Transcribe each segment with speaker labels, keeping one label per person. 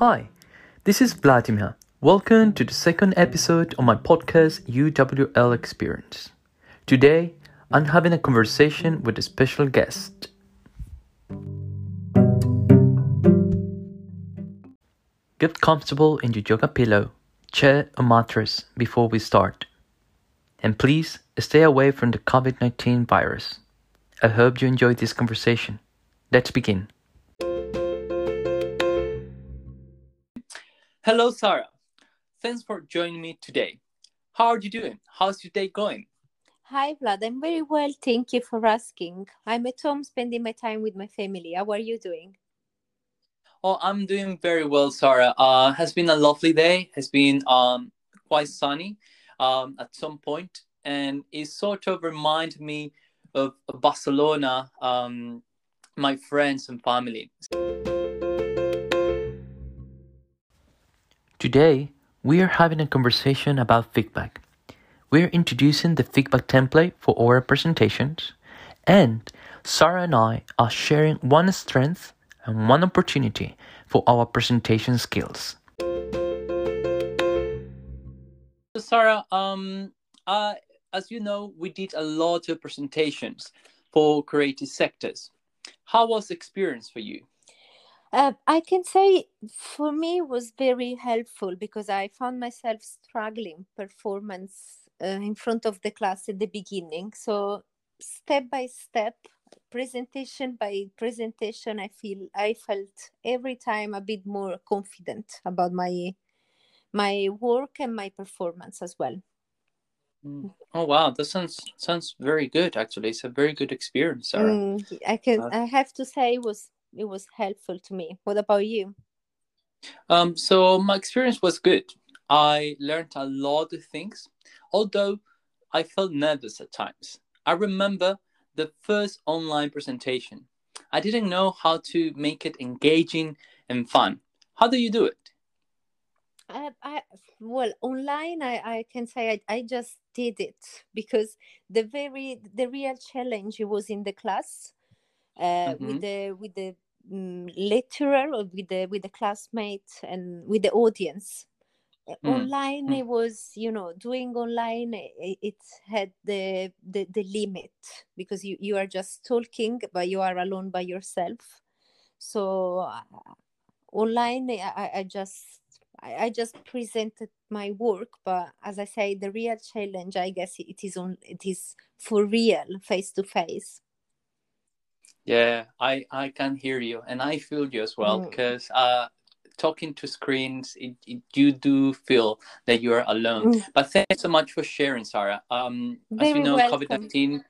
Speaker 1: Hi, this is Vladimir. Welcome to the second episode of my podcast UWL Experience. Today, I'm having a conversation with a special guest. Get comfortable in your yoga pillow, chair, or mattress before we start. And please stay away from the COVID 19 virus. I hope you enjoyed this conversation. Let's begin. Hello, Sarah. Thanks for joining me today. How are you doing? How's your day going?
Speaker 2: Hi, Vlad. I'm very well. Thank you for asking. I'm at home spending my time with my family. How are you doing?
Speaker 1: Oh, I'm doing very well, Sarah. Uh, has been a lovely day. Has been um quite sunny um at some point, and it sort of reminded me of Barcelona, um, my friends and family. Today, we are having a conversation about feedback. We're introducing the feedback template for our presentations, and Sarah and I are sharing one strength and one opportunity for our presentation skills. So Sarah, um, uh, as you know, we did a lot of presentations for creative sectors. How was the experience for you?
Speaker 2: Uh, I can say for me it was very helpful because I found myself struggling performance uh, in front of the class at the beginning. So step by step, presentation by presentation, I feel I felt every time a bit more confident about my my work and my performance as well.
Speaker 1: Mm. Oh wow, that sounds sounds very good. Actually, it's a very good experience, Sarah. Mm,
Speaker 2: I can. Uh, I have to say, it was it was helpful to me. What about you?
Speaker 1: Um, so my experience was good. I learned a lot of things, although I felt nervous at times. I remember the first online presentation. I didn't know how to make it engaging and fun. How do you do it?
Speaker 2: I, I well online I, I can say I, I just did it because the very the real challenge was in the class mm-hmm. with the with the um, lecturer or with the with the classmate and with the audience mm. online mm. it was you know doing online it, it had the, the the limit because you you are just talking but you are alone by yourself so uh, online I, I just I just presented my work but as i say the real challenge i guess it is on it is for real face to face
Speaker 1: yeah, I I can hear you, and I feel you as well because mm. uh, talking to screens, it, it, you do feel that you are alone. Mm. But thanks so much for sharing, Sarah. Um, as you know, COVID nineteen.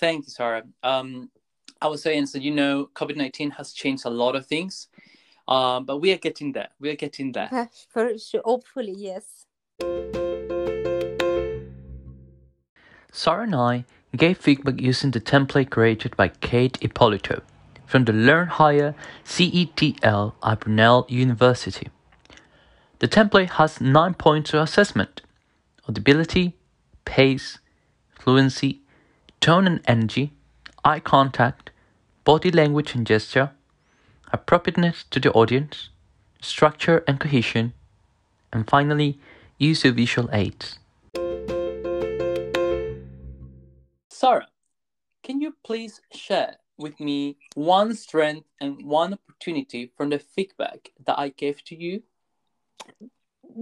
Speaker 1: Thank you, Sarah. Um, I was saying, so you know, COVID nineteen has changed a lot of things, um, but we are getting there. We are getting there.
Speaker 2: For sure, hopefully, yes.
Speaker 1: Sarah and I gave feedback using the template created by Kate Ippolito from the Learn Higher CETL at Brunel University. The template has nine points of assessment audibility, pace, fluency, tone and energy, eye contact, body language and gesture, appropriateness to the audience, structure and cohesion, and finally, use of visual aids. Sarah, can you please share with me one strength and one opportunity from the feedback that I gave to you?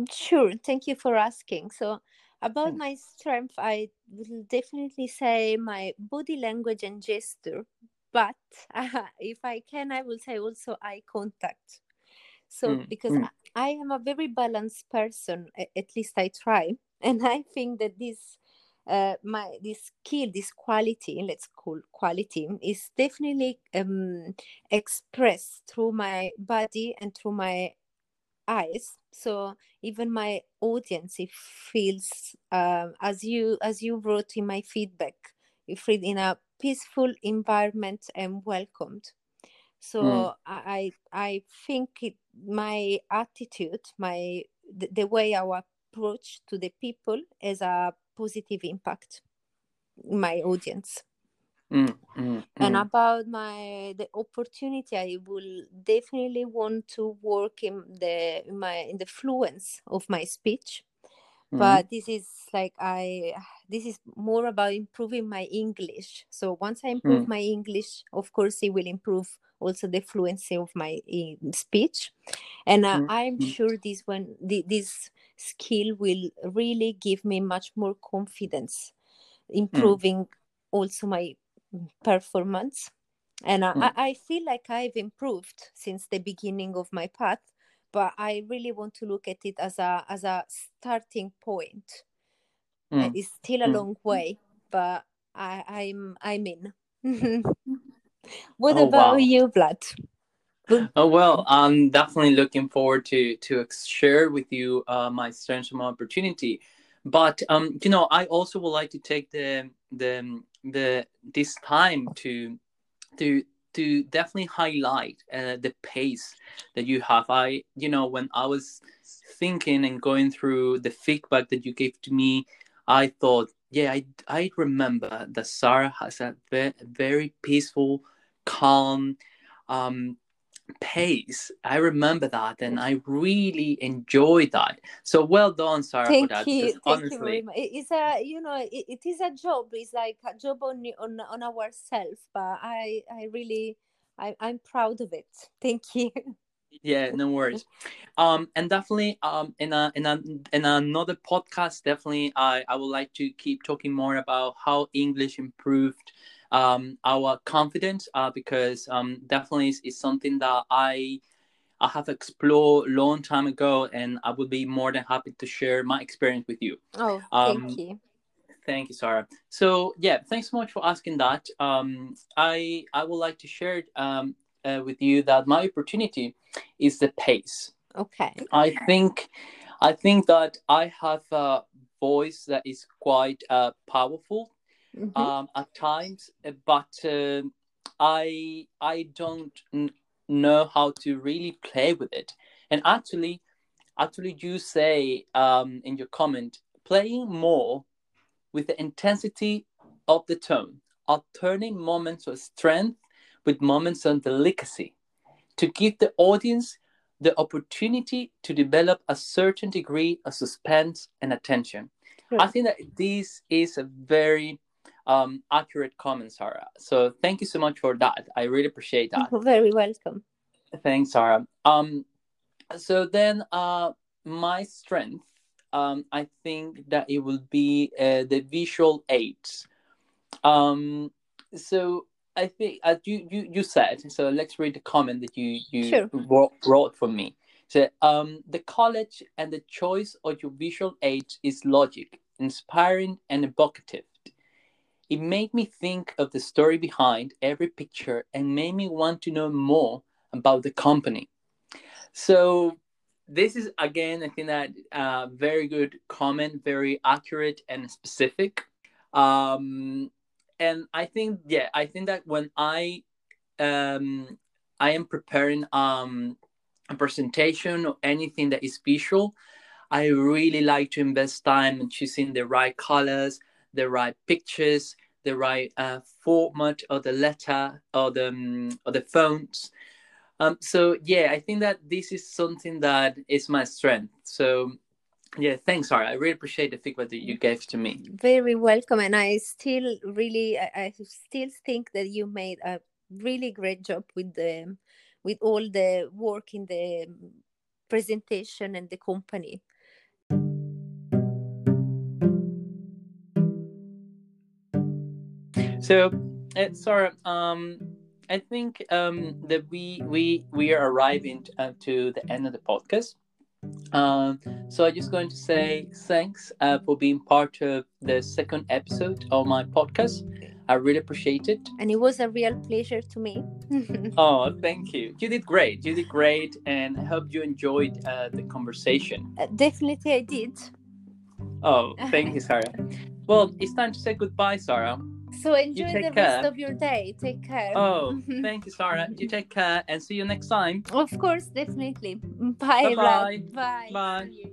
Speaker 2: Sure, thank you for asking. So, about my strength, I will definitely say my body language and gesture, but uh, if I can, I will say also eye contact. So, mm. because mm. I, I am a very balanced person, at least I try, and I think that this uh, my this skill, this quality, let's call quality, is definitely um, expressed through my body and through my eyes. So even my audience, it feels uh, as you as you wrote in my feedback, you feel in a peaceful environment and welcomed. So mm. I I think it, my attitude, my the, the way I approach to the people as a positive impact in my audience.
Speaker 1: Mm, mm,
Speaker 2: and
Speaker 1: Mm.
Speaker 2: about my the opportunity i will definitely want to work in the in my in the fluence of my speech
Speaker 1: Mhm.
Speaker 2: but this is like i this is more about improving my english so once i improve
Speaker 1: Mm.
Speaker 2: my english of course it will improve also the fluency of my eh, speech and uh,
Speaker 1: Mm.
Speaker 2: i'm
Speaker 1: Mm.
Speaker 2: sure this one thi- this skill will really give me much more confidence
Speaker 1: Mm.
Speaker 2: improving also my performance and I,
Speaker 1: Mm.
Speaker 2: I feel like i've improved since the beginning of my path but i really want to look at it as a as a starting point
Speaker 1: Mm.
Speaker 2: it's still a
Speaker 1: Mm.
Speaker 2: long way but i i'm i'm in what
Speaker 1: Oh,
Speaker 2: about
Speaker 1: wow.
Speaker 2: you vlad
Speaker 1: Oh well, I'm definitely looking forward to to share with you uh, my strengths and opportunity. But um, you know, I also would like to take the the the this time to to to definitely highlight uh, the pace that you have. I you know when I was thinking and going through the feedback that you gave to me, I thought, yeah, I I remember that Sarah has a ve- very peaceful, calm. Um, pace. I remember that, and I really enjoyed that. So well done, Sarah, for
Speaker 2: thank
Speaker 1: that.
Speaker 2: you thank you very
Speaker 1: honestly,
Speaker 2: much it's a you know it, it is a job it's like a job on on on ourselves but i i really I, i'm proud of it thank you
Speaker 1: yeah, no worries. Um, and definitely, um, in a in a in another podcast, definitely, I I would like to keep talking more about how English improved um our confidence. Uh, because um definitely is, is something that I I have explored a long time ago, and I would be more than happy to share my experience with you.
Speaker 2: oh
Speaker 1: Um,
Speaker 2: thank you
Speaker 1: Thank you, Sarah. So yeah, thanks so much for asking that. Um, I I would like to share um, uh, with you that my opportunity is the pace.
Speaker 2: okay
Speaker 1: I think I think that I have a voice that is quite uh, powerful
Speaker 2: Mhm.
Speaker 1: um, at times, but uh, I I don't n- know how to really play with it. And actually, actually, you say um, in your comment, playing more with the intensity of the tone, alternating moments of strength with moments of delicacy, to give the audience the opportunity to develop a certain degree of suspense and attention. I think that this is a very um, accurate comment, Sarah. So thank you so much for that. I really appreciate that.
Speaker 2: very welcome
Speaker 1: Thanks, Sarah. Um, so then, uh, my strength, um, I think that it will be uh, the visual aids. Um, so I think as you, you you said. So let's read the comment that you you
Speaker 2: Sure.
Speaker 1: wrote, wrote for me. So um, the college and the choice of your visual aids is logic, inspiring, and evocative. It made me think of the story behind every picture and made me want to know more about the company. So this is again, I think that uh, very good comment, very accurate and specific. Um, and I think yeah, I think that when I um, I am preparing um, a presentation or anything that is visual, I really like to invest time in choosing the right colors, the right pictures, the right uh, format of the letter or the um, or the fonts. Um, so yeah, I think that this is something that is my strength. So yeah, thanks, Sarah. I really appreciate the feedback that you gave to me.
Speaker 2: very welcome and i still really I, I still think that you made a really great job with the with all the work in the presentation and the company
Speaker 1: So, uh, Sarah, um, I think um, that we we we are arriving uh, to the end of the podcast. Um, so I'm just going to say thanks uh, for being part of the second episode of my podcast. I really appreciate it.
Speaker 2: and it was a real pleasure to me
Speaker 1: Oh, thank you. You did great. You did great, and I hope you enjoyed uh, the conversation.
Speaker 2: Uh, definitely i did
Speaker 1: Oh, thank you, Sarah. Well, it's time to say goodbye, Sarah.
Speaker 2: So enjoy the rest of your day take care
Speaker 1: Oh, thank you, Sarah. You take care and see you next time.
Speaker 2: of course definitely bye
Speaker 1: Bye-bye.
Speaker 2: Bye
Speaker 1: Bye.
Speaker 2: You.